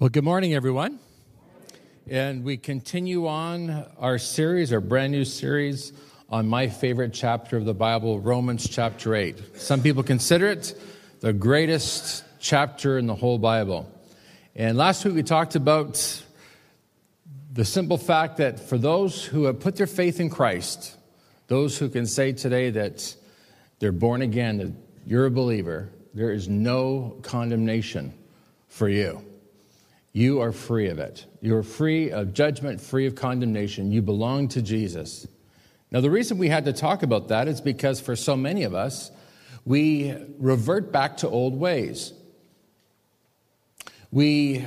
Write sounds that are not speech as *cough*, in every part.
Well, good morning, everyone. And we continue on our series, our brand new series on my favorite chapter of the Bible, Romans chapter 8. Some people consider it the greatest chapter in the whole Bible. And last week we talked about the simple fact that for those who have put their faith in Christ, those who can say today that they're born again, that you're a believer, there is no condemnation for you. You are free of it. You are free of judgment, free of condemnation. You belong to Jesus. Now, the reason we had to talk about that is because for so many of us, we revert back to old ways. We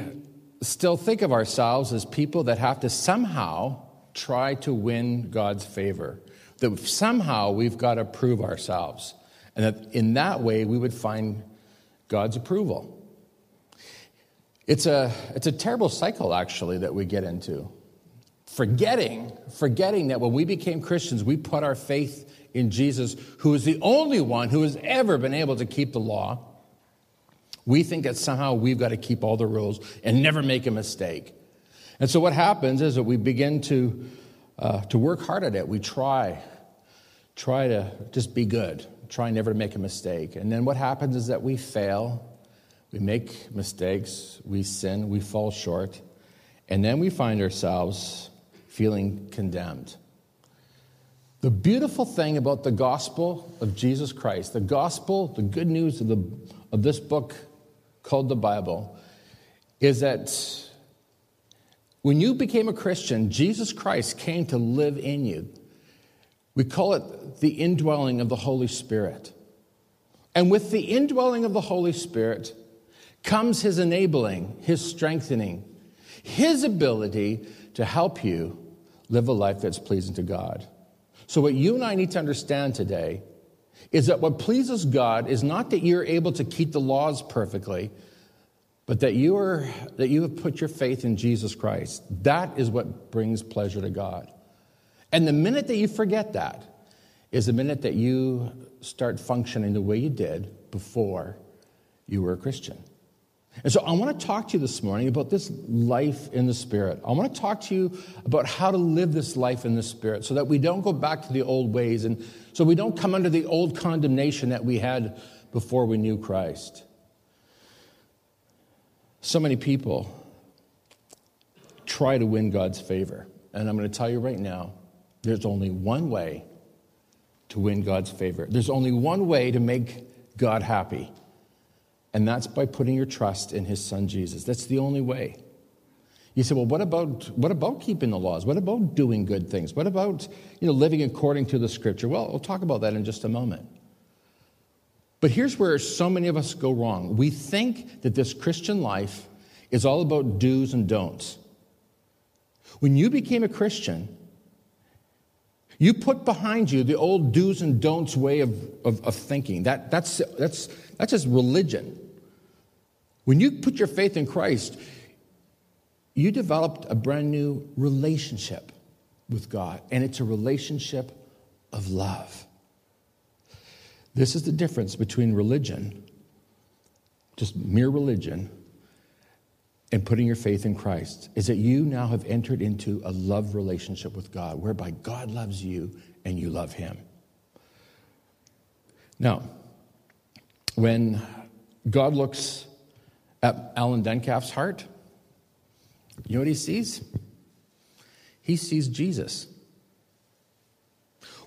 still think of ourselves as people that have to somehow try to win God's favor, that somehow we've got to prove ourselves, and that in that way we would find God's approval. It's a, it's a terrible cycle, actually, that we get into. Forgetting, forgetting that when we became Christians, we put our faith in Jesus, who is the only one who has ever been able to keep the law. We think that somehow we've got to keep all the rules and never make a mistake. And so what happens is that we begin to, uh, to work hard at it. We try, try to just be good, try never to make a mistake. And then what happens is that we fail we make mistakes, we sin, we fall short, and then we find ourselves feeling condemned. The beautiful thing about the gospel of Jesus Christ, the gospel, the good news of, the, of this book called the Bible, is that when you became a Christian, Jesus Christ came to live in you. We call it the indwelling of the Holy Spirit. And with the indwelling of the Holy Spirit, comes his enabling, his strengthening, his ability to help you live a life that's pleasing to God. So, what you and I need to understand today is that what pleases God is not that you're able to keep the laws perfectly, but that you, are, that you have put your faith in Jesus Christ. That is what brings pleasure to God. And the minute that you forget that is the minute that you start functioning the way you did before you were a Christian. And so I want to talk to you this morning about this life in the Spirit. I want to talk to you about how to live this life in the Spirit so that we don't go back to the old ways and so we don't come under the old condemnation that we had before we knew Christ. So many people try to win God's favor. And I'm going to tell you right now there's only one way to win God's favor, there's only one way to make God happy. And that's by putting your trust in his son Jesus. That's the only way. You say, well, what about, what about keeping the laws? What about doing good things? What about you know, living according to the scripture? Well, we'll talk about that in just a moment. But here's where so many of us go wrong. We think that this Christian life is all about do's and don'ts. When you became a Christian, you put behind you the old do's and don'ts way of, of, of thinking. That, that's, that's, that's just religion. When you put your faith in Christ, you developed a brand new relationship with God, and it's a relationship of love. This is the difference between religion, just mere religion, and putting your faith in Christ, is that you now have entered into a love relationship with God, whereby God loves you and you love Him. Now, when God looks at Alan Denkaff's heart, you know what he sees? He sees Jesus.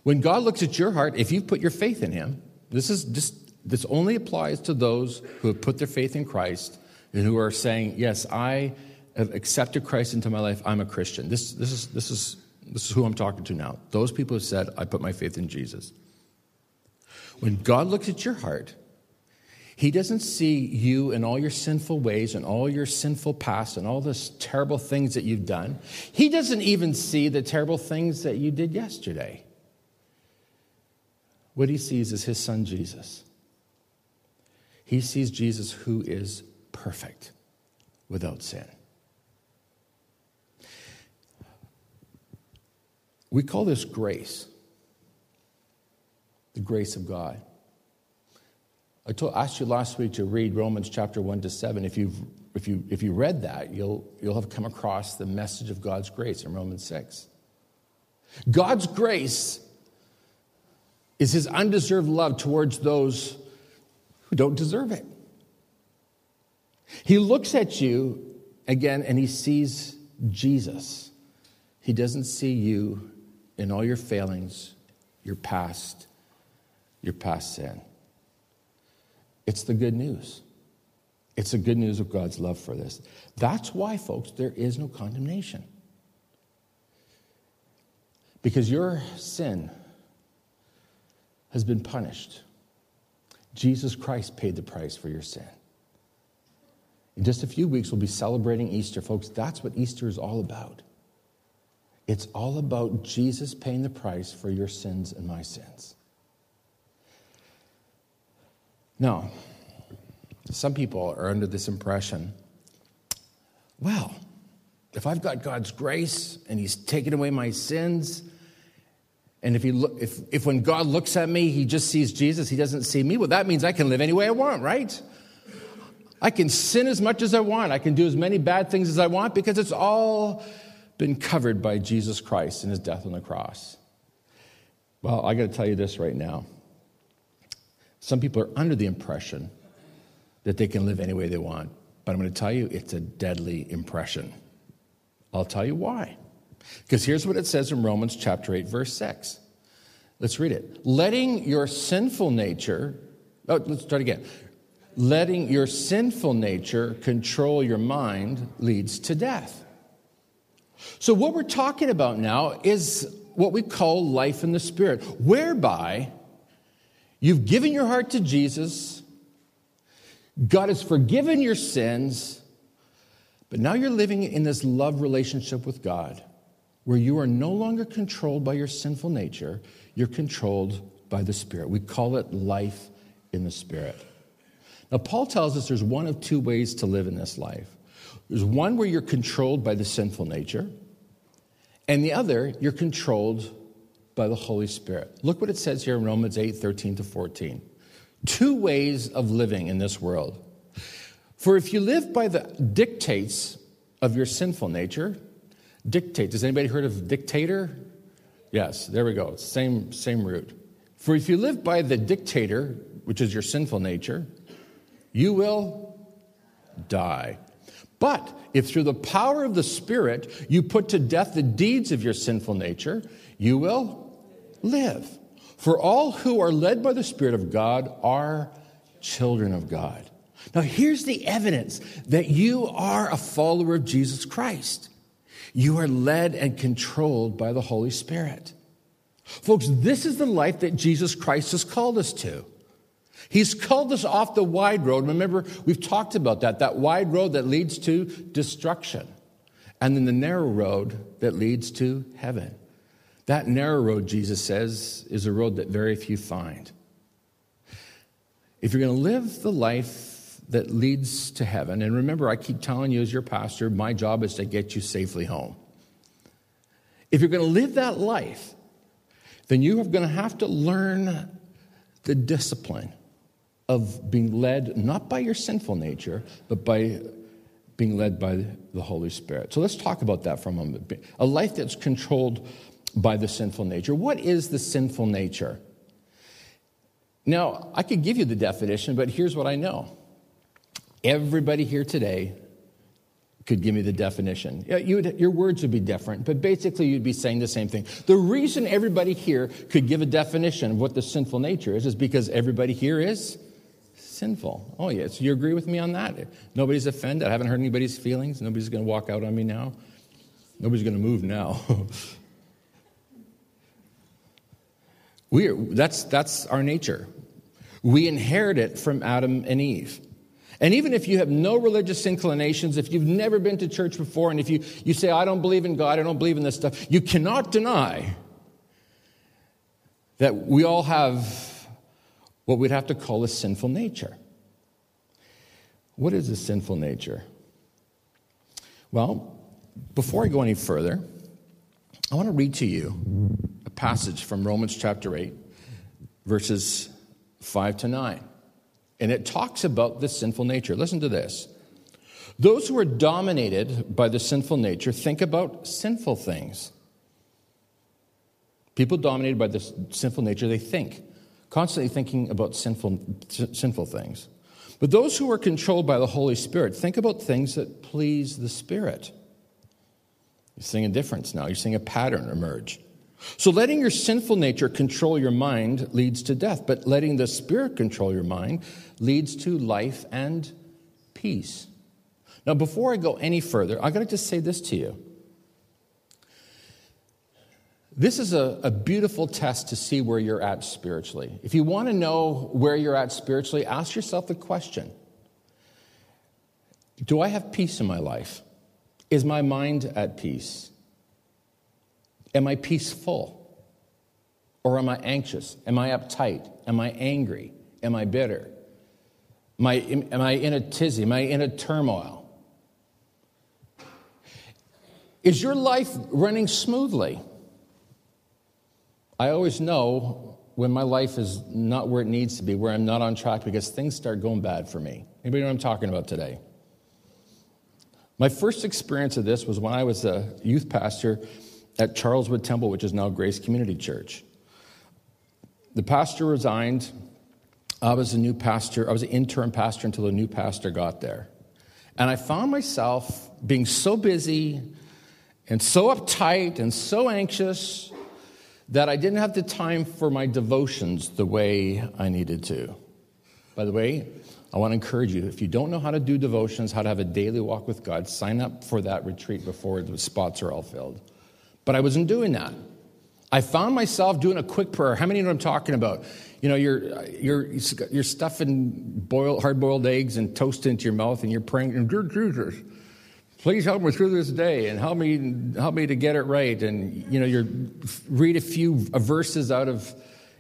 When God looks at your heart, if you've put your faith in him, this is just this only applies to those who have put their faith in Christ and who are saying, Yes, I have accepted Christ into my life. I'm a Christian. This, this, is, this, is, this is who I'm talking to now. Those people who said, I put my faith in Jesus. When God looks at your heart, he doesn't see you and all your sinful ways and all your sinful past and all the terrible things that you've done. He doesn't even see the terrible things that you did yesterday. What he sees is his son Jesus. He sees Jesus who is perfect without sin. We call this grace, the grace of God. I told, asked you last week to read Romans chapter 1 to 7. If you've if you, if you read that, you'll, you'll have come across the message of God's grace in Romans 6. God's grace is his undeserved love towards those who don't deserve it. He looks at you again and he sees Jesus. He doesn't see you in all your failings, your past, your past sin. It's the good news. It's the good news of God's love for this. That's why, folks, there is no condemnation. Because your sin has been punished. Jesus Christ paid the price for your sin. In just a few weeks, we'll be celebrating Easter, folks. That's what Easter is all about. It's all about Jesus paying the price for your sins and my sins. Now, some people are under this impression well, if I've got God's grace and He's taken away my sins, and if, he look, if, if when God looks at me, He just sees Jesus, He doesn't see me, well, that means I can live any way I want, right? I can sin as much as I want. I can do as many bad things as I want because it's all been covered by Jesus Christ and his death on the cross. Well, I got to tell you this right now. Some people are under the impression that they can live any way they want. But I'm going to tell you, it's a deadly impression. I'll tell you why. Because here's what it says in Romans chapter 8, verse 6. Let's read it. Letting your sinful nature, oh, let's start again. Letting your sinful nature control your mind leads to death. So, what we're talking about now is what we call life in the Spirit, whereby you've given your heart to Jesus, God has forgiven your sins, but now you're living in this love relationship with God where you are no longer controlled by your sinful nature, you're controlled by the Spirit. We call it life in the Spirit. Now, Paul tells us there's one of two ways to live in this life. There's one where you're controlled by the sinful nature, and the other, you're controlled by the Holy Spirit. Look what it says here in Romans 8 13 to 14 two ways of living in this world. For if you live by the dictates of your sinful nature, dictate, has anybody heard of dictator? Yes, there we go. Same, same root. For if you live by the dictator, which is your sinful nature, you will die. But if through the power of the Spirit you put to death the deeds of your sinful nature, you will live. For all who are led by the Spirit of God are children of God. Now, here's the evidence that you are a follower of Jesus Christ. You are led and controlled by the Holy Spirit. Folks, this is the life that Jesus Christ has called us to. He's called us off the wide road. Remember, we've talked about that, that wide road that leads to destruction, and then the narrow road that leads to heaven. That narrow road, Jesus says, is a road that very few find. If you're going to live the life that leads to heaven, and remember, I keep telling you as your pastor, my job is to get you safely home. If you're going to live that life, then you are going to have to learn the discipline of being led not by your sinful nature, but by being led by the Holy Spirit. So let's talk about that for a moment. A life that's controlled by the sinful nature. What is the sinful nature? Now, I could give you the definition, but here's what I know. Everybody here today could give me the definition. Would, your words would be different, but basically you'd be saying the same thing. The reason everybody here could give a definition of what the sinful nature is is because everybody here is sinful. Oh, yes, you agree with me on that? Nobody's offended. I haven't hurt anybody's feelings. Nobody's going to walk out on me now. Nobody's going to move now. *laughs* We are, that's, that's our nature. We inherit it from Adam and Eve. And even if you have no religious inclinations, if you've never been to church before, and if you, you say, I don't believe in God, I don't believe in this stuff, you cannot deny that we all have what we'd have to call a sinful nature. What is a sinful nature? Well, before I go any further, I want to read to you a passage from Romans chapter 8, verses 5 to 9. And it talks about the sinful nature. Listen to this. Those who are dominated by the sinful nature think about sinful things. People dominated by the sinful nature, they think, constantly thinking about sinful, sinful things. But those who are controlled by the Holy Spirit think about things that please the Spirit. You're seeing a difference now. You're seeing a pattern emerge. So, letting your sinful nature control your mind leads to death, but letting the Spirit control your mind leads to life and peace. Now, before I go any further, I've got to just say this to you. This is a, a, beautiful test to see where you're at spiritually. If you want to know where you're at spiritually, ask yourself the question Do I have peace in my life? Is my mind at peace? Am I peaceful? Or am I anxious? Am I uptight? Am I angry? Am I bitter? Am I, am I in a tizzy? Am I in a turmoil? Is your life running smoothly? I always know when my life is not where it needs to be, where I'm not on track, because things start going bad for me. Anybody know what I'm talking about today? My first experience of this was when I was a youth pastor at Charleswood Temple, which is now Grace Community Church. The pastor resigned. I was a new pastor. I was an interim pastor until a new pastor got there. And I found myself being so busy and so uptight and so anxious that I didn't have the time for my devotions the way I needed to. By the way, I want to encourage you if you don't know how to do devotions, how to have a daily walk with God, sign up for that retreat before the spots are all filled. But I wasn't doing that. I found myself doing a quick prayer. How many know what I'm talking about? You know, you're, you're, you're stuffing boiled, hard-boiled eggs and toast into your mouth, and you're praying, Jesus, please help me through this day and help me, help me to get it right. And, you know, you read a few verses out of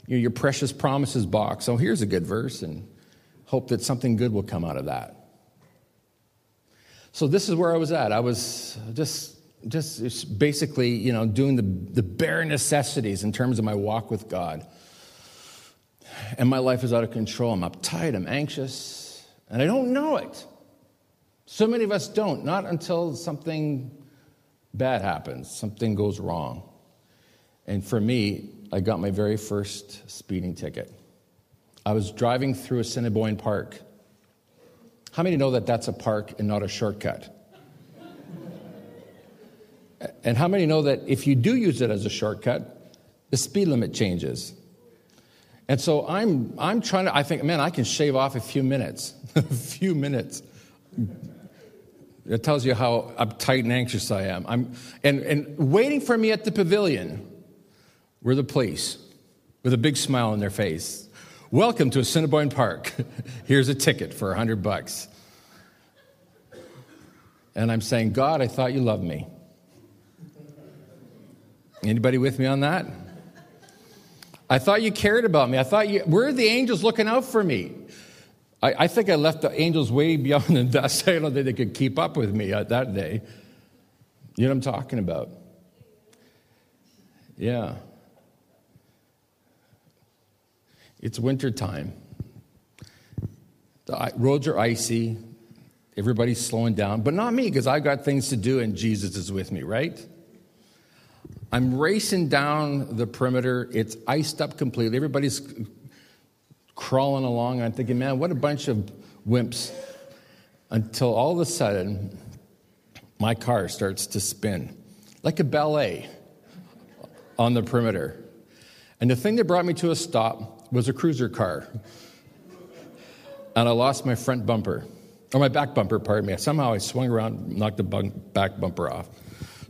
you know, your precious promises box. Oh, here's a good verse, and hope that something good will come out of that. So this is where I was at. I was just just basically, you know, doing the, the bare necessities in terms of my walk with God. And my life is out of control. I'm uptight, I'm anxious, and I don't know it. So many of us don't, not until something bad happens, something goes wrong. And for me, I got my very first speeding ticket. I was driving through Assiniboine Park. How many know that that's a park and not a shortcut? And how many know that if you do use it as a shortcut, the speed limit changes? And so I'm, I'm trying to, I think, man, I can shave off a few minutes. *laughs* a few minutes. It tells you how uptight and anxious I am. I'm, and, and waiting for me at the pavilion were the police with a big smile on their face. Welcome to Assiniboine Park. *laughs* Here's a ticket for a hundred bucks. And I'm saying, God, I thought you loved me. Anybody with me on that? I thought you cared about me. I thought you, where are the angels looking out for me? I, I think I left the angels way beyond the dust. *laughs* I don't think they could keep up with me uh, that day. You know what I'm talking about? Yeah. It's winter time. The roads are icy. Everybody's slowing down, but not me because I've got things to do and Jesus is with me, right? I'm racing down the perimeter. It's iced up completely. Everybody's crawling along. I'm thinking, man, what a bunch of wimps. Until all of a sudden, my car starts to spin like a ballet on the perimeter. And the thing that brought me to a stop was a cruiser car. And I lost my front bumper, or my back bumper, pardon me. Somehow I swung around, knocked the back bumper off.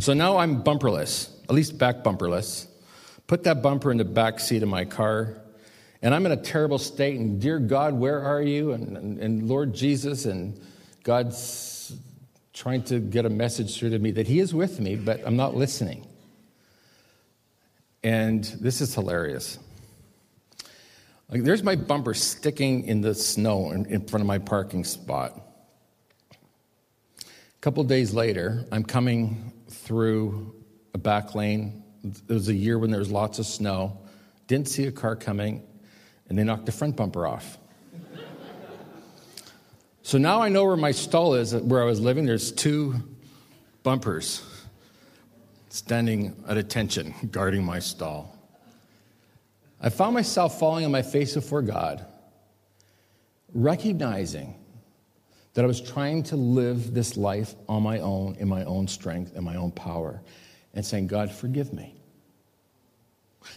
So now I'm bumperless at least back bumperless. Put that bumper in the back seat of my car. And I'm in a terrible state. And dear God, where are you? And, and, and Lord Jesus, and God's trying to get a message through to me that He is with me, but I'm not listening. And this is hilarious. Like, there's my bumper sticking in the snow in, in front of my parking spot. A couple days later, I'm coming through a back lane. It was a year when there was lots of snow. Didn't see a car coming, and they knocked the front bumper off. *laughs* So now I know where my stall is, uh, where I was living. There's two bumpers standing at attention, guarding my stall. I found myself falling on my face before God, recognizing that I was trying to live this life on my own, in my own strength and my own power, and saying, God, forgive me.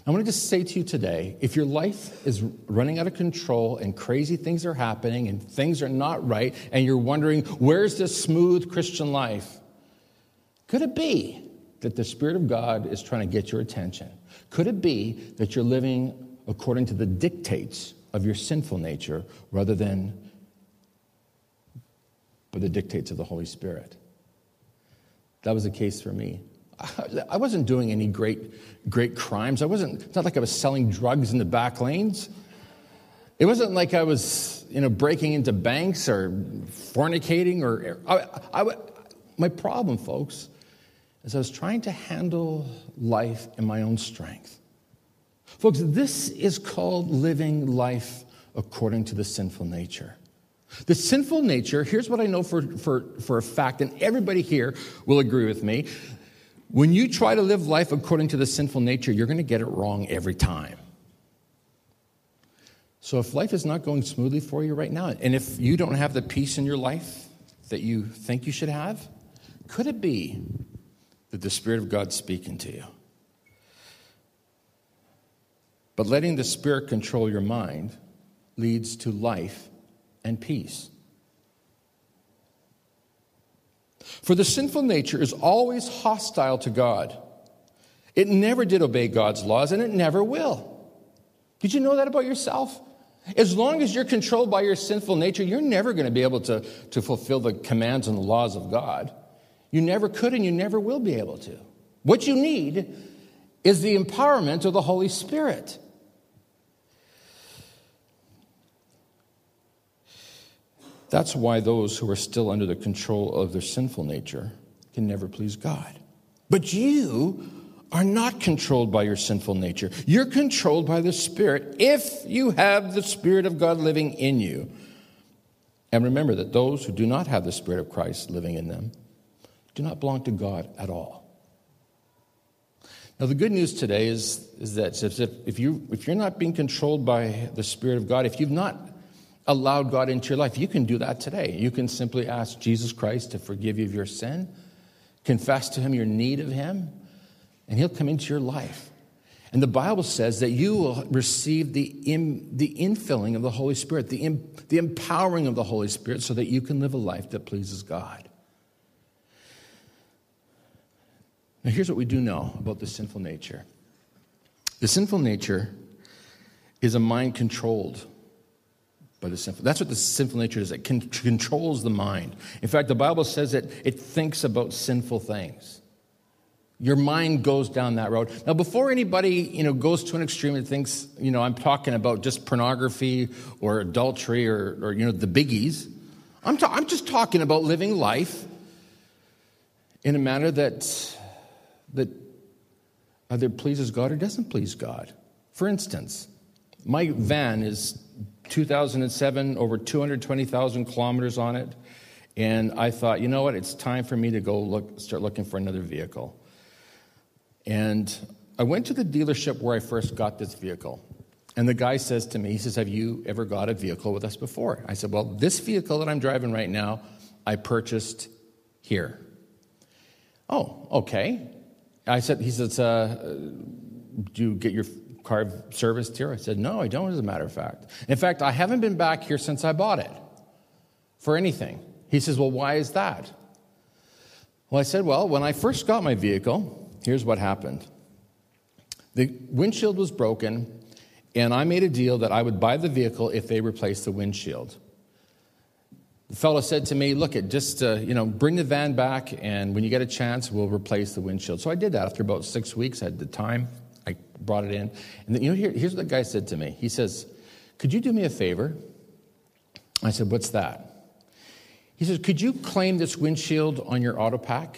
I want to just say to you today if your life is running out of control and crazy things are happening and things are not right, and you're wondering, where's this smooth Christian life? Could it be that the Spirit of God is trying to get your attention? Could it be that you're living according to the dictates of your sinful nature rather than by the dictates of the Holy Spirit? That was the case for me. I wasn't doing any great, great crimes. I wasn't, it's not like I was selling drugs in the back lanes. It wasn't like I was, you know, breaking into banks or fornicating or, I, I, my problem, folks, is I was trying to handle life in my own strength. Folks, this is called living life according to the sinful nature. The sinful nature, here's what I know for, for, for a fact, and everybody here will agree with me. When you try to live life according to the sinful nature, you're going to get it wrong every time. So if life is not going smoothly for you right now, and if you don't have the peace in your life that you think you should have, could it be that the Spirit of God's speaking to you? But letting the Spirit control your mind leads to life and peace. For the sinful nature is always hostile to God. It never did obey God's laws, and it never will. Did you know that about yourself? As long as you're controlled by your sinful nature, you're never going to be able to, to fulfill the commands and the laws of God. You never could, and you never will be able to. What you need is the empowerment of the Holy Spirit. That's why those who are still under the control of their sinful nature can never please God. But you are not controlled by your sinful nature. You're controlled by the Spirit if you have the Spirit of God living in you. And remember that those who do not have the Spirit of Christ living in them do not belong to God at all. Now, the good news today is, is that if, you, if you're not being controlled by the Spirit of God, if you've not allowed God into your life, you can do that today. You can simply ask Jesus Christ to forgive you of your sin, confess to Him your need of Him, and He'll come into your life. And the Bible says that you will receive the, in, the infilling of the Holy Spirit, the, in, the empowering of the Holy Spirit, so that you can live a life that pleases God. Now, here's what we do know about the sinful nature the sinful nature is a mind controlled by the sinful. That's what the sinful nature is. It con- controls the mind. In fact, the Bible says that it thinks about sinful things. Your mind goes down that road. Now, before anybody you know goes to an extreme and thinks you know I'm talking about just pornography or adultery or, or you know the biggies, I'm, ta- I'm just talking about living life in a manner that that either pleases God or doesn't please God. For instance, my van is 2007, over 220,000 kilometers on it. And I thought, you know what, it's time for me to go look, start looking for another vehicle. And I went to the dealership where I first got this vehicle. And the guy says to me, he says, Have you ever got a vehicle with us before? I said, Well, this vehicle that I'm driving right now, I purchased here. Oh, okay. I said, He says, uh, Do you get your car serviced here? I said, No, I don't, as a matter of fact. In fact, I haven't been back here since I bought it for anything. He says, Well, why is that? Well, I said, Well, when I first got my vehicle, here's what happened the windshield was broken, and I made a deal that I would buy the vehicle if they replaced the windshield. The fellow said to me, "Look, it just uh, you know, bring the van back, and when you get a chance, we'll replace the windshield." So I did that. After about six weeks, I had the time I brought it in. And then, you know, here, here's what the guy said to me. He says, Could you do me a favor? I said, What's that? He says, Could you claim this windshield on your Autopac?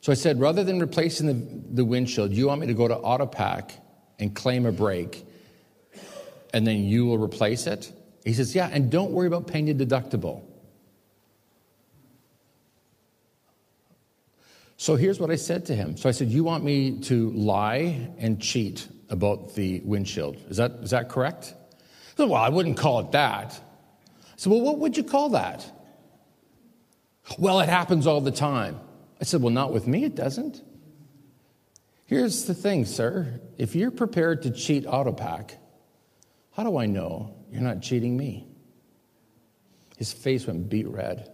So I said, Rather than replacing the, the windshield, you want me to go to Autopac and claim a break, and then you will replace it? He says, Yeah, and don't worry about paying your deductible. So here's what I said to him. So I said, You want me to lie and cheat about the windshield? Is that, is that correct? He said, Well, I wouldn't call it that. I said, Well, what would you call that? Well, it happens all the time. I said, Well, not with me, it doesn't. Here's the thing, sir. If you're prepared to cheat Autopac, how do I know you're not cheating me? His face went beet red.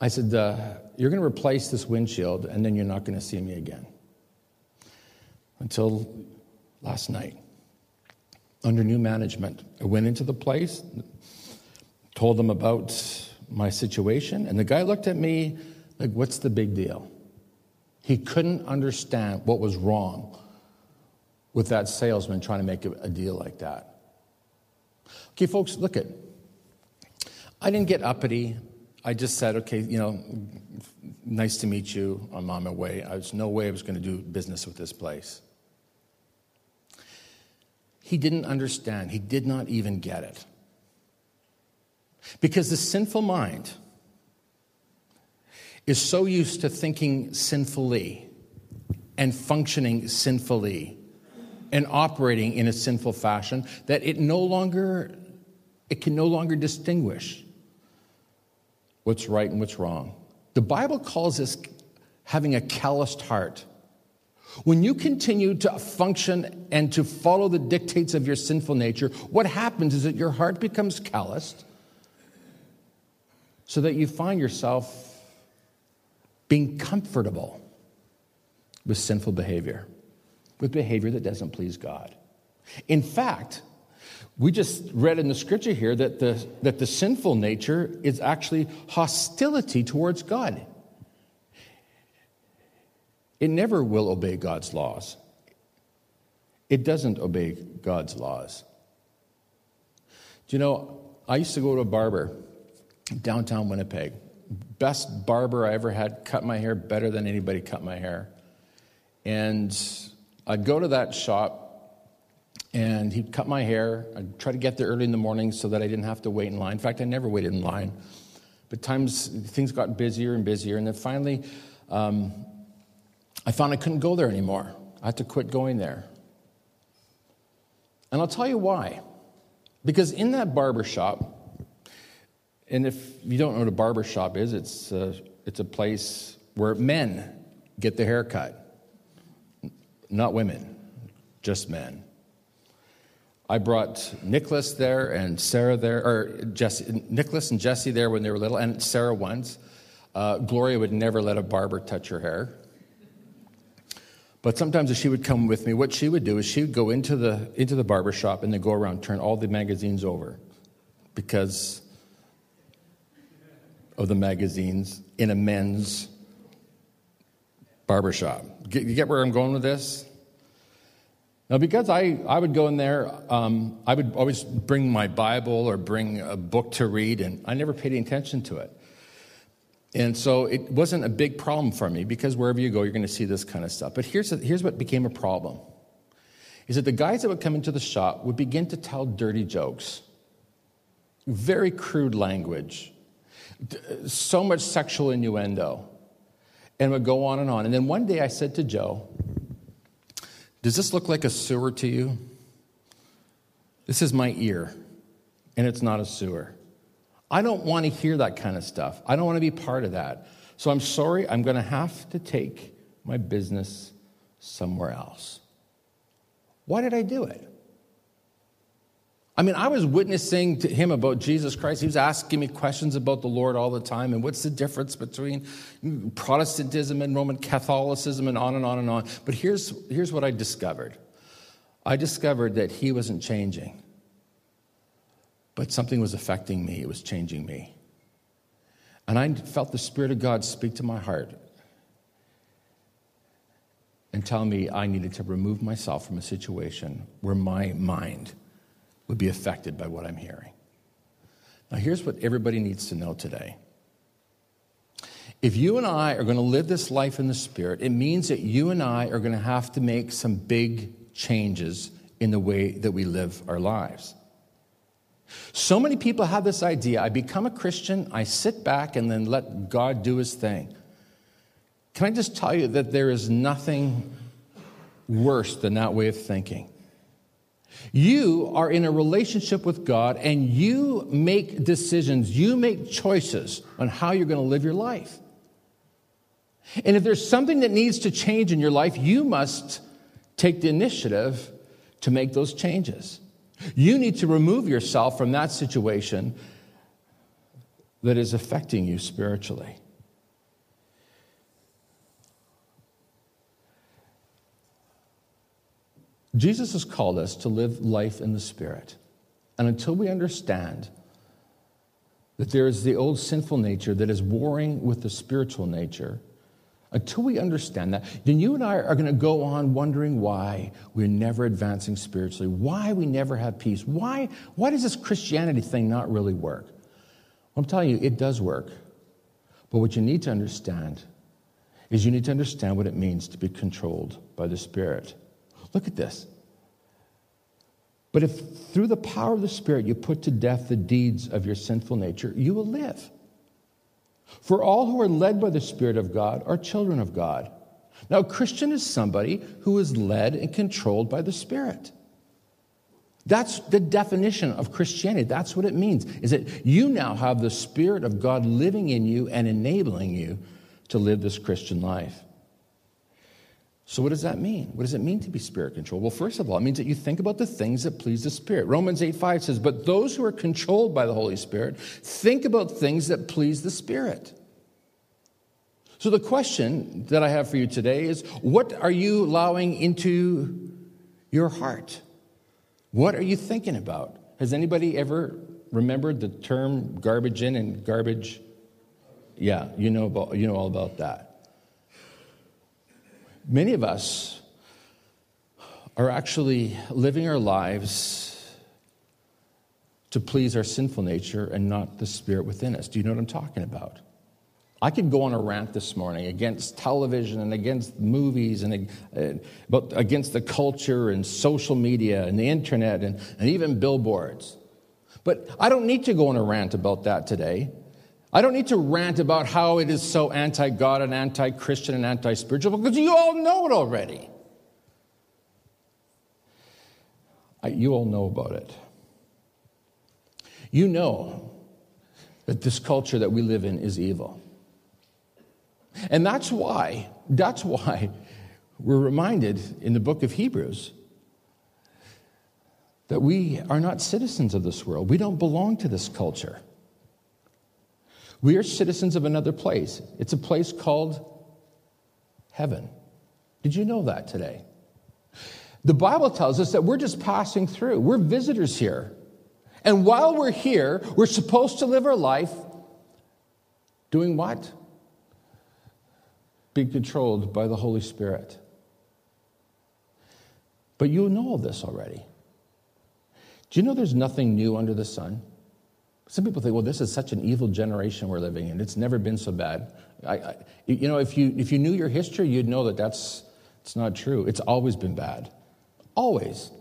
I said, uh, You're going to replace this windshield, and then you're not going to see me again. Until last night, under new management, I went into the place, told them about my situation, and the guy looked at me like, What's the big deal? He couldn't understand what was wrong with that salesman trying to make a deal like that. Okay, folks, look at. I didn't get uppity. I just said, okay, you know, nice to meet you. I'm on my way. There's no way I was going to do business with this place. He didn't understand. He did not even get it. Because the sinful mind is so used to thinking sinfully and functioning sinfully and operating in a sinful fashion that it no longer it can no longer distinguish what's right and what's wrong. The Bible calls this having a calloused heart. When you continue to function and to follow the dictates of your sinful nature, what happens is that your heart becomes calloused so that you find yourself being comfortable with sinful behavior, with behavior that doesn't please God. In fact, we just read in the scripture here that the, that the sinful nature is actually hostility towards God. It never will obey God's laws. It doesn't obey God's laws. Do you know, I used to go to a barber downtown Winnipeg. Best barber I ever had, cut my hair better than anybody cut my hair. And I'd go to that shop and he'd cut my hair. I'd try to get there early in the morning so that I didn't have to wait in line. In fact, I never waited in line. But times things got busier and busier, and then finally, um, I found I couldn't go there anymore. I had to quit going there. And I'll tell you why. Because in that barber shop, and if you don't know what a barber shop is, it's a, it's a place where men get their hair cut, not women, just men. I brought Nicholas there and Sarah there, or Jesse, Nicholas and Jesse there when they were little, and Sarah once. Uh, Gloria would never let a barber touch her hair. But sometimes if she would come with me, what she would do is she would go into the, into the barber shop and then go around, turn all the magazines over because of the magazines in a men's barbershop. You get where I'm going with this? Now, because I, I would go in there, um, I would always bring my Bible or bring a book to read, and I never paid any attention to it. And so it wasn't a big problem for me because wherever you go, you're going to see this kind of stuff. But here's, a, here's what became a problem is that the guys that would come into the shop would begin to tell dirty jokes, very crude language, so much sexual innuendo, and would go on and on. And then one day I said to Joe, does this look like a sewer to you? This is my ear, and it's not a sewer. I don't want to hear that kind of stuff. I don't want to be part of that. So I'm sorry, I'm going to have to take my business somewhere else. Why did I do it? I mean, I was witnessing to him about Jesus Christ. He was asking me questions about the Lord all the time and what's the difference between Protestantism and Roman Catholicism and on and on and on. But here's, here's what I discovered I discovered that he wasn't changing, but something was affecting me, it was changing me. And I felt the Spirit of God speak to my heart and tell me I needed to remove myself from a situation where my mind would be affected by what I'm hearing. Now, here's what everybody needs to know today. If you and I are going to live this life in the Spirit, it means that you and I are going to have to make some big changes in the way that we live our lives. So many people have this idea I become a Christian, I sit back, and then let God do his thing. Can I just tell you that there is nothing worse than that way of thinking? You are in a relationship with God and you make decisions, you make choices on how you're going to live your life. And if there's something that needs to change in your life, you must take the initiative to make those changes. You need to remove yourself from that situation that is affecting you spiritually. Jesus has called us to live life in the Spirit. And until we understand that there is the old sinful nature that is warring with the spiritual nature, until we understand that, then you and I are going to go on wondering why we're never advancing spiritually, why we never have peace, why, why does this Christianity thing not really work? I'm telling you, it does work. But what you need to understand is you need to understand what it means to be controlled by the Spirit. Look at this. But if through the power of the Spirit you put to death the deeds of your sinful nature, you will live. For all who are led by the Spirit of God are children of God. Now, a Christian is somebody who is led and controlled by the Spirit. That's the definition of Christianity. That's what it means, is that you now have the Spirit of God living in you and enabling you to live this Christian life. So, what does that mean? What does it mean to be spirit controlled? Well, first of all, it means that you think about the things that please the Spirit. Romans 8 5 says, But those who are controlled by the Holy Spirit think about things that please the Spirit. So, the question that I have for you today is what are you allowing into your heart? What are you thinking about? Has anybody ever remembered the term garbage in and garbage? Yeah, you know, about, you know all about that. Many of us are actually living our lives to please our sinful nature and not the spirit within us. Do you know what I'm talking about? I could go on a rant this morning against television and against movies and uh, against the culture and social media and the internet and, and even billboards. But I don't need to go on a rant about that today. I don't need to rant about how it is so anti God and anti Christian and anti spiritual because you all know it already. You all know about it. You know that this culture that we live in is evil. And that's why, that's why we're reminded in the book of Hebrews that we are not citizens of this world. We don't belong to this culture. We are citizens of another place. It's a place called heaven. Did you know that today? The Bible tells us that we're just passing through, we're visitors here. And while we're here, we're supposed to live our life doing what? Being controlled by the Holy Spirit. But you know all this already. Do you know there's nothing new under the sun? Some people think, well, this is such an evil generation we're living in. It's never been so bad. I, I, you know, if you, if you knew your history, you'd know that that's it's not true. It's always been bad. Always.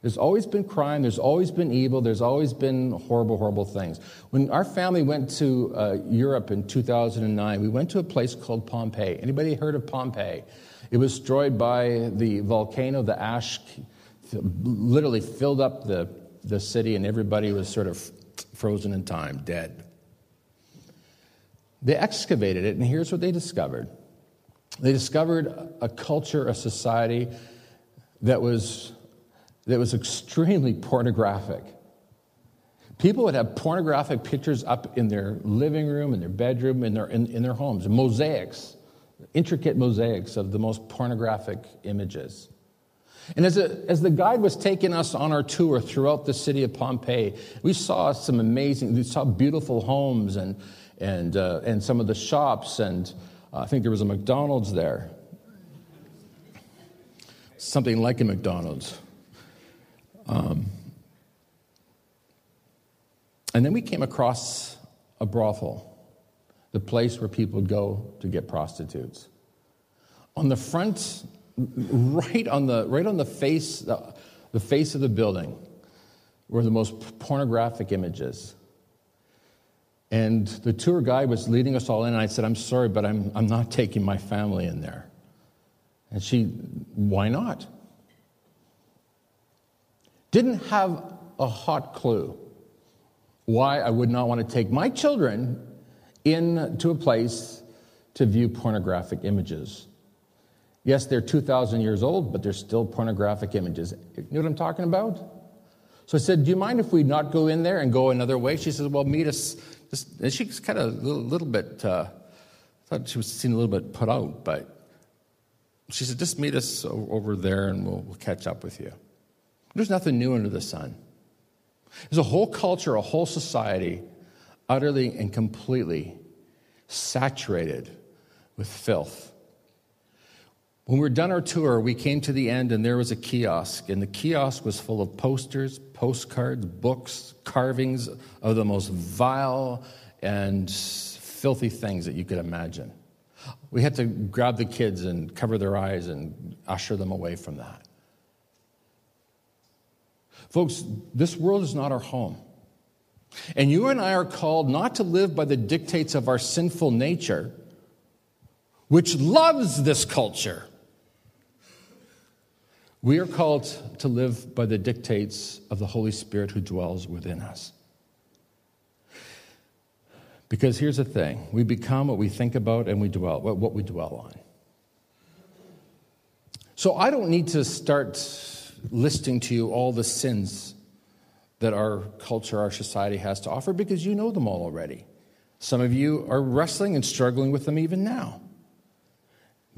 There's always been crime. There's always been evil. There's always been horrible, horrible things. When our family went to uh, Europe in 2009, we went to a place called Pompeii. Anybody heard of Pompeii? It was destroyed by the volcano. The ash literally filled up the, the city, and everybody was sort of frozen in time, dead. They excavated it, and here's what they discovered they discovered a culture, a society that was, that was extremely pornographic. People would have pornographic pictures up in their living room, in their bedroom, in their, in, in their homes, mosaics, intricate mosaics of the most pornographic images. And as, a, as the guide was taking us on our tour throughout the city of Pompeii, we saw some amazing, we saw beautiful homes and, and, uh, and some of the shops, and uh, I think there was a McDonald's there. Something like a McDonald's. Um, and then we came across a brothel, the place where people go to get prostitutes. On the front, right on the, right on the face, the, the face of the building were the most pornographic images. And the tour guide was leading us all in, and I said, I'm sorry, but I'm, I'm not taking my family in there. And she, why not? Didn't have a hot clue why I would not want to take my children into a place to view pornographic images. Yes, they're 2,000 years old, but they're still pornographic images. You know what I'm talking about? So I said, Do you mind if we not go in there and go another way? She says, Well, meet us. And she's kind of a little, little bit, uh, thought she was seen a little bit put out, but she said, Just meet us over there and we'll, we'll catch up with you. There's nothing new under the sun. There's a whole culture, a whole society utterly and completely saturated with filth. When we were done our tour, we came to the end and there was a kiosk, and the kiosk was full of posters, postcards, books, carvings of the most vile and filthy things that you could imagine. We had to grab the kids and cover their eyes and usher them away from that. Folks, this world is not our home. And you and I are called not to live by the dictates of our sinful nature, which loves this culture. We are called to live by the dictates of the Holy Spirit who dwells within us. Because here's the thing we become what we think about and we dwell, what we dwell on. So I don't need to start listing to you all the sins that our culture, our society has to offer because you know them all already. Some of you are wrestling and struggling with them even now.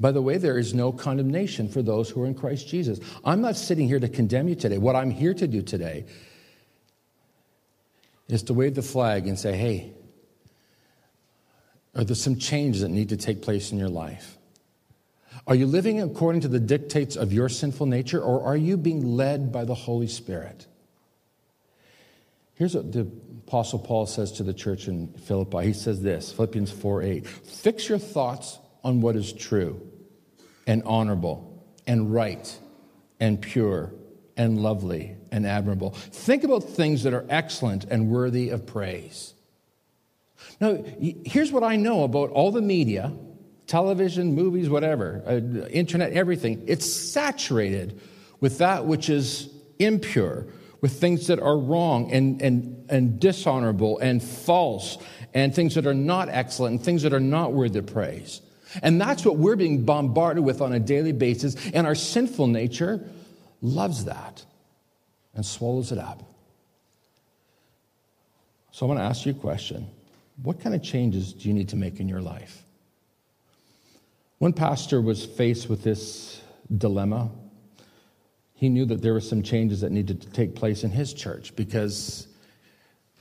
By the way, there is no condemnation for those who are in Christ Jesus. I'm not sitting here to condemn you today. What I'm here to do today is to wave the flag and say, hey, are there some changes that need to take place in your life? Are you living according to the dictates of your sinful nature, or are you being led by the Holy Spirit? Here's what the Apostle Paul says to the church in Philippi. He says this Philippians 4 8. Fix your thoughts on what is true and honorable and right and pure and lovely and admirable. Think about things that are excellent and worthy of praise. Now, here's what I know about all the media television, movies, whatever, uh, internet, everything. It's saturated with that which is impure, with things that are wrong and, and, and dishonorable and false, and things that are not excellent and things that are not worthy of praise. And that's what we're being bombarded with on a daily basis, and our sinful nature loves that and swallows it up. So I want to ask you a question. What kind of changes do you need to make in your life? One pastor was faced with this dilemma. He knew that there were some changes that needed to take place in his church because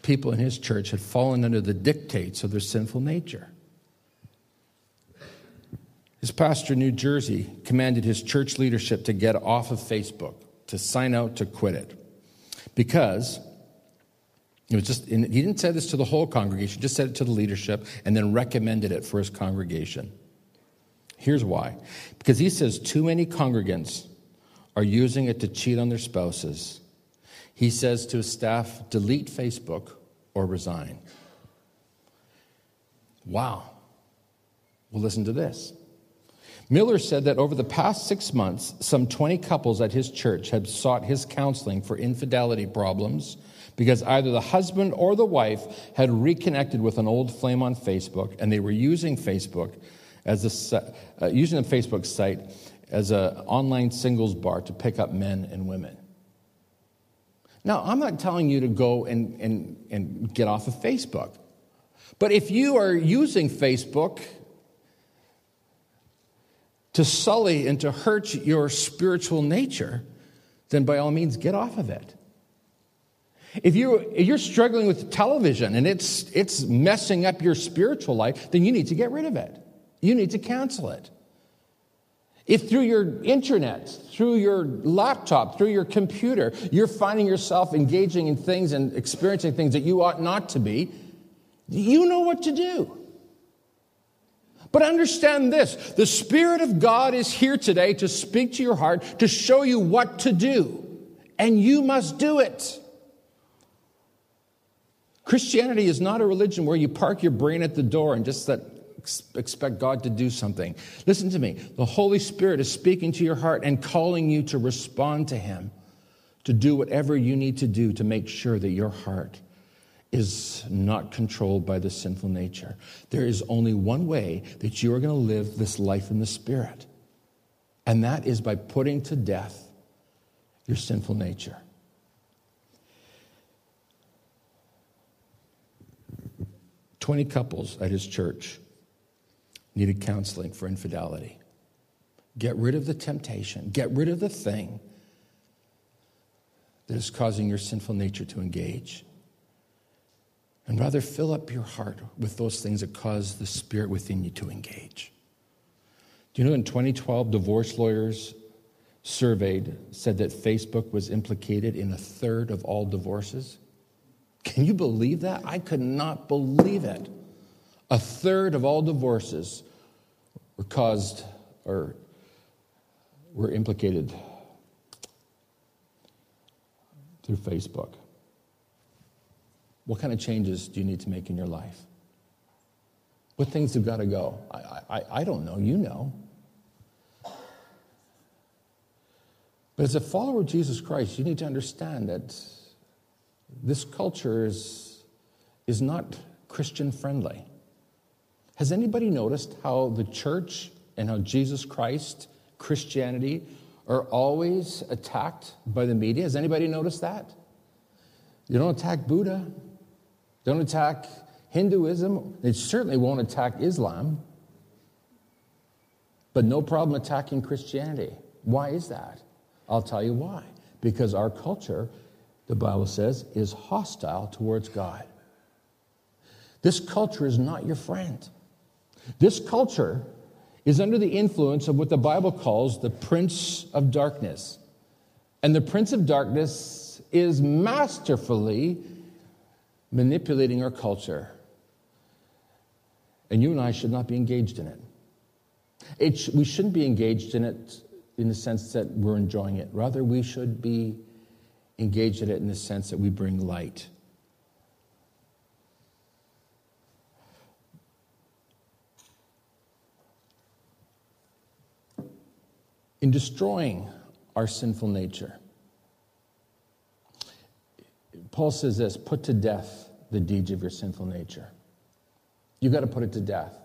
people in his church had fallen under the dictates of their sinful nature. His pastor in New Jersey commanded his church leadership to get off of Facebook, to sign out, to quit it. Because it was just, he didn't say this to the whole congregation, just said it to the leadership and then recommended it for his congregation. Here's why because he says too many congregants are using it to cheat on their spouses. He says to his staff, delete Facebook or resign. Wow. Well, listen to this. Miller said that over the past six months, some 20 couples at his church had sought his counseling for infidelity problems because either the husband or the wife had reconnected with an old flame on Facebook and they were using Facebook as a, uh, using the Facebook site as an online singles bar to pick up men and women. Now, I'm not telling you to go and, and, and get off of Facebook. But if you are using Facebook to sully and to hurt your spiritual nature, then by all means get off of it. If, you, if you're struggling with television and it's, it's messing up your spiritual life, then you need to get rid of it. You need to cancel it. If through your internet, through your laptop, through your computer, you're finding yourself engaging in things and experiencing things that you ought not to be, you know what to do. But understand this the Spirit of God is here today to speak to your heart, to show you what to do, and you must do it. Christianity is not a religion where you park your brain at the door and just let, expect God to do something. Listen to me. The Holy Spirit is speaking to your heart and calling you to respond to Him, to do whatever you need to do to make sure that your heart is not controlled by the sinful nature. There is only one way that you are going to live this life in the Spirit, and that is by putting to death your sinful nature. 20 couples at his church needed counseling for infidelity. Get rid of the temptation, get rid of the thing that is causing your sinful nature to engage. And rather fill up your heart with those things that cause the spirit within you to engage. Do you know in 2012, divorce lawyers surveyed said that Facebook was implicated in a third of all divorces? Can you believe that? I could not believe it. A third of all divorces were caused or were implicated through Facebook. What kind of changes do you need to make in your life? What things have got to go? I, I, I don't know. You know. But as a follower of Jesus Christ, you need to understand that this culture is, is not Christian friendly. Has anybody noticed how the church and how Jesus Christ, Christianity, are always attacked by the media? Has anybody noticed that? You don't attack Buddha, don't attack Hinduism, they certainly won't attack Islam, but no problem attacking Christianity. Why is that? I'll tell you why. Because our culture the Bible says, is hostile towards God. This culture is not your friend. This culture is under the influence of what the Bible calls the prince of darkness. And the prince of darkness is masterfully manipulating our culture. And you and I should not be engaged in it. it sh- we shouldn't be engaged in it in the sense that we're enjoying it. Rather, we should be engaged in it in the sense that we bring light. In destroying our sinful nature, Paul says this put to death the deeds of your sinful nature. You've got to put it to death.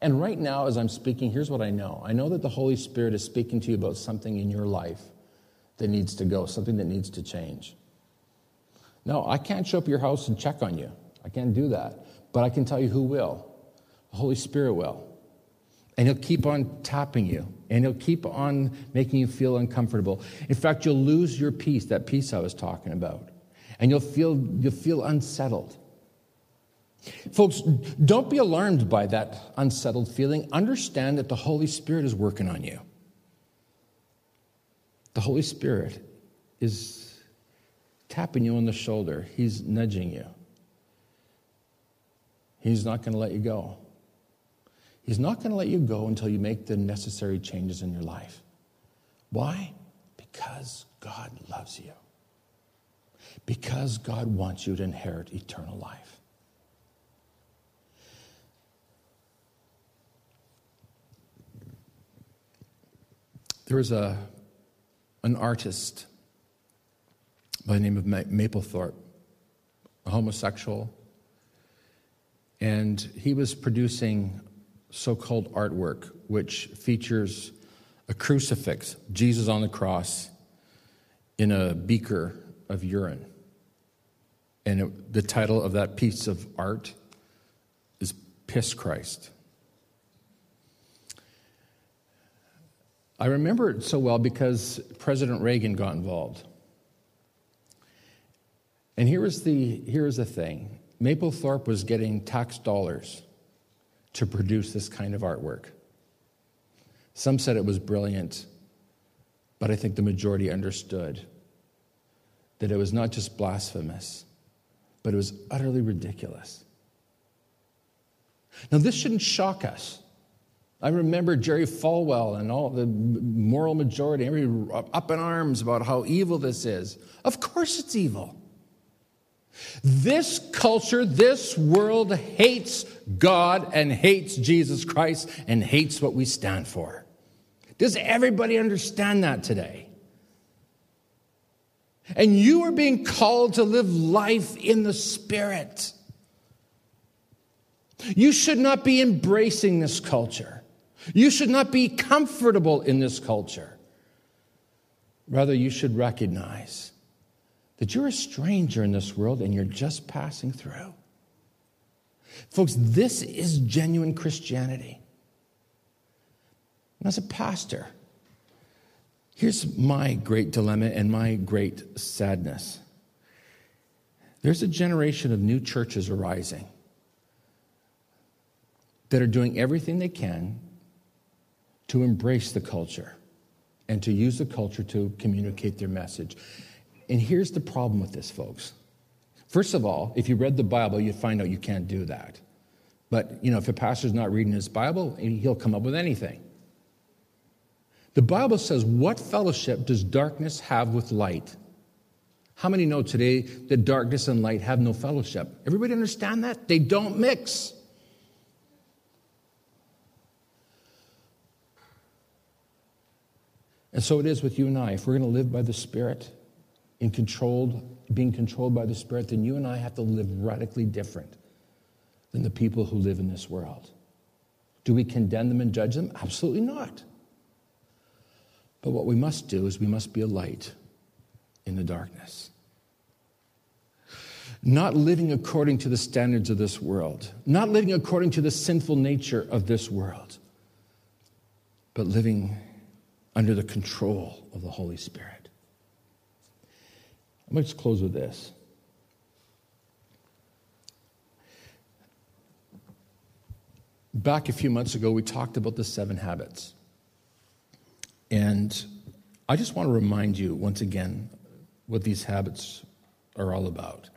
And right now, as I'm speaking, here's what I know I know that the Holy Spirit is speaking to you about something in your life that needs to go, something that needs to change. No, I can't show up your house and check on you. I can't do that. But I can tell you who will. The Holy Spirit will. And he'll keep on tapping you, and he'll keep on making you feel uncomfortable. In fact, you'll lose your peace, that peace I was talking about. And you'll feel, you'll feel unsettled. Folks, don't be alarmed by that unsettled feeling. Understand that the Holy Spirit is working on you. The Holy Spirit is tapping you on the shoulder, He's nudging you. He's not going to let you go. He's not going to let you go until you make the necessary changes in your life. Why? Because God loves you. Because God wants you to inherit eternal life. There was a an artist by the name of Mapplethorpe, a homosexual, and he was producing so called artwork, which features a crucifix, Jesus on the cross, in a beaker of urine. And it, the title of that piece of art is Piss Christ. I remember it so well because President Reagan got involved. And here is the, here was the thing Mapplethorpe was getting tax dollars to produce this kind of artwork. Some said it was brilliant, but I think the majority understood that it was not just blasphemous, but it was utterly ridiculous. Now, this shouldn't shock us. I remember Jerry Falwell and all the moral majority, every up in arms about how evil this is. Of course it's evil. This culture, this world hates God and hates Jesus Christ and hates what we stand for. Does everybody understand that today? And you are being called to live life in the Spirit. You should not be embracing this culture. You should not be comfortable in this culture. Rather, you should recognize that you're a stranger in this world and you're just passing through. Folks, this is genuine Christianity. And as a pastor, here's my great dilemma and my great sadness. There's a generation of new churches arising that are doing everything they can to embrace the culture and to use the culture to communicate their message. And here's the problem with this, folks. First of all, if you read the Bible, you'd find out you can't do that. But, you know, if a pastor's not reading his Bible, he'll come up with anything. The Bible says, What fellowship does darkness have with light? How many know today that darkness and light have no fellowship? Everybody understand that? They don't mix. And so it is with you and I. If we're going to live by the Spirit, in controlled, being controlled by the Spirit, then you and I have to live radically different than the people who live in this world. Do we condemn them and judge them? Absolutely not. But what we must do is we must be a light in the darkness. Not living according to the standards of this world, not living according to the sinful nature of this world, but living under the control of the Holy Spirit. I'm going to close with this. Back a few months ago, we talked about the seven habits. And I just want to remind you once again what these habits are all about.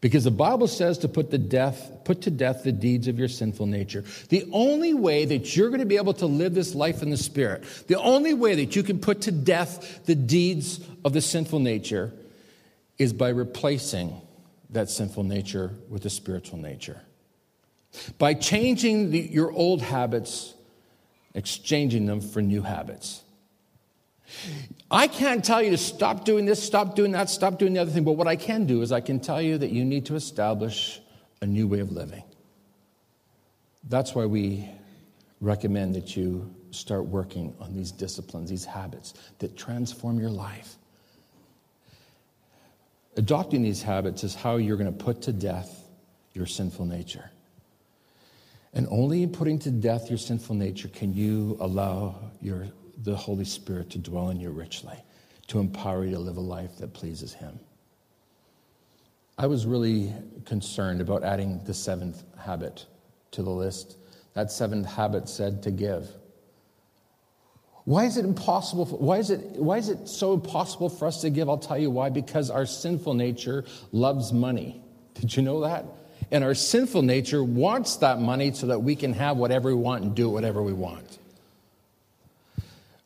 Because the Bible says to put, the death, put to death the deeds of your sinful nature. The only way that you're going to be able to live this life in the Spirit, the only way that you can put to death the deeds of the sinful nature is by replacing that sinful nature with a spiritual nature. By changing the, your old habits, exchanging them for new habits. I can't tell you to stop doing this, stop doing that, stop doing the other thing, but what I can do is I can tell you that you need to establish a new way of living. That's why we recommend that you start working on these disciplines, these habits that transform your life. Adopting these habits is how you're going to put to death your sinful nature. And only in putting to death your sinful nature can you allow your the Holy Spirit to dwell in you richly, to empower you to live a life that pleases Him. I was really concerned about adding the seventh habit to the list. That seventh habit said to give. Why is it impossible? For, why, is it, why is it so impossible for us to give? I'll tell you why. Because our sinful nature loves money. Did you know that? And our sinful nature wants that money so that we can have whatever we want and do whatever we want.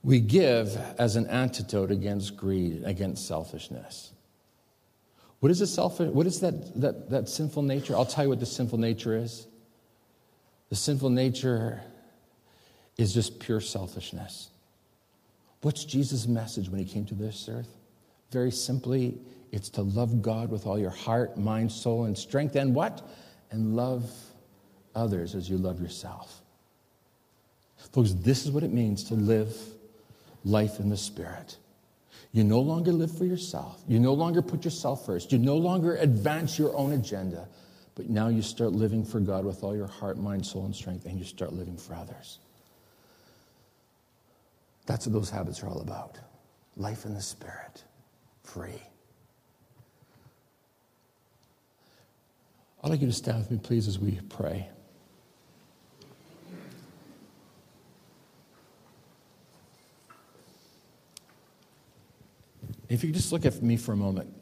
We give as an antidote against greed, against selfishness. What is, a selfish, what is that, that, that sinful nature? I'll tell you what the sinful nature is. The sinful nature is just pure selfishness. What's Jesus' message when he came to this earth? Very simply, it's to love God with all your heart, mind, soul, and strength, and what? And love others as you love yourself. Folks, this is what it means to live life in the Spirit. You no longer live for yourself. You no longer put yourself first. You no longer advance your own agenda. But now you start living for God with all your heart, mind, soul, and strength, and you start living for others. That's what those habits are all about life in the Spirit, free. I'd like you to stand with me, please, as we pray. If you just look at me for a moment,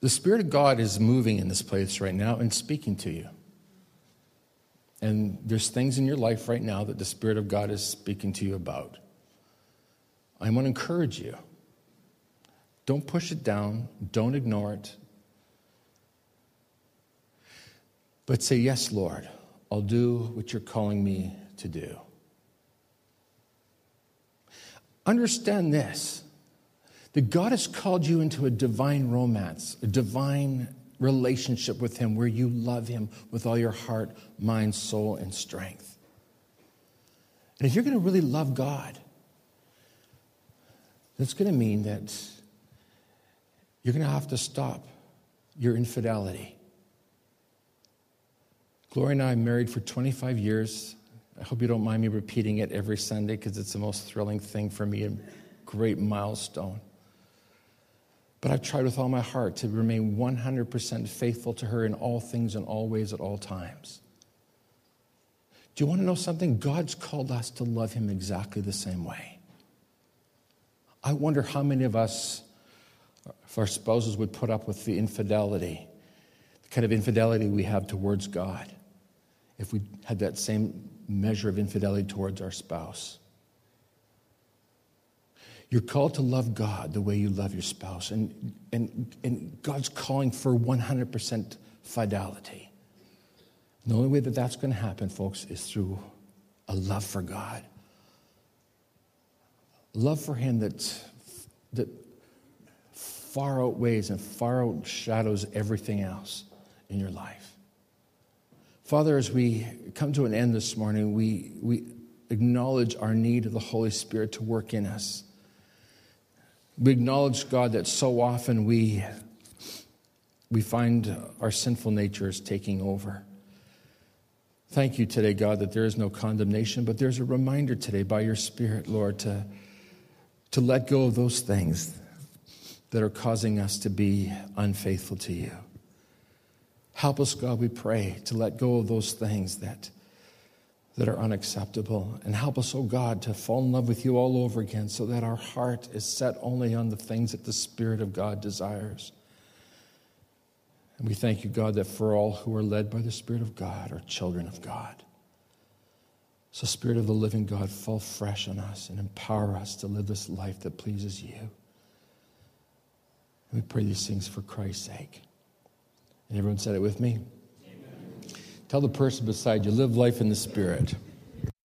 the Spirit of God is moving in this place right now and speaking to you. And there's things in your life right now that the Spirit of God is speaking to you about. I want to encourage you. Don't push it down, don't ignore it. But say, Yes, Lord, I'll do what you're calling me to do. Understand this that God has called you into a divine romance, a divine relationship with Him where you love Him with all your heart, mind, soul, and strength. And if you're going to really love God, that's going to mean that you're going to have to stop your infidelity. Gloria and I married for 25 years. I hope you don't mind me repeating it every Sunday because it's the most thrilling thing for me, a great milestone. But I've tried with all my heart to remain 100% faithful to her in all things and all ways at all times. Do you want to know something? God's called us to love Him exactly the same way. I wonder how many of us, if our spouses would put up with the infidelity, the kind of infidelity we have towards God, if we had that same measure of infidelity towards our spouse. You're called to love God the way you love your spouse. And, and, and God's calling for 100% fidelity. The only way that that's going to happen, folks, is through a love for God. Love for Him that, that far outweighs and far outshadows everything else in your life. Father, as we come to an end this morning, we, we acknowledge our need of the Holy Spirit to work in us. We acknowledge, God, that so often we, we find our sinful nature is taking over. Thank you today, God, that there is no condemnation, but there's a reminder today by your Spirit, Lord, to, to let go of those things that are causing us to be unfaithful to you. Help us, God, we pray, to let go of those things that that are unacceptable. And help us, oh God, to fall in love with you all over again so that our heart is set only on the things that the Spirit of God desires. And we thank you, God, that for all who are led by the Spirit of God are children of God. So, Spirit of the living God, fall fresh on us and empower us to live this life that pleases you. And we pray these things for Christ's sake. And everyone said it with me? Tell the person beside you, live life in the Spirit.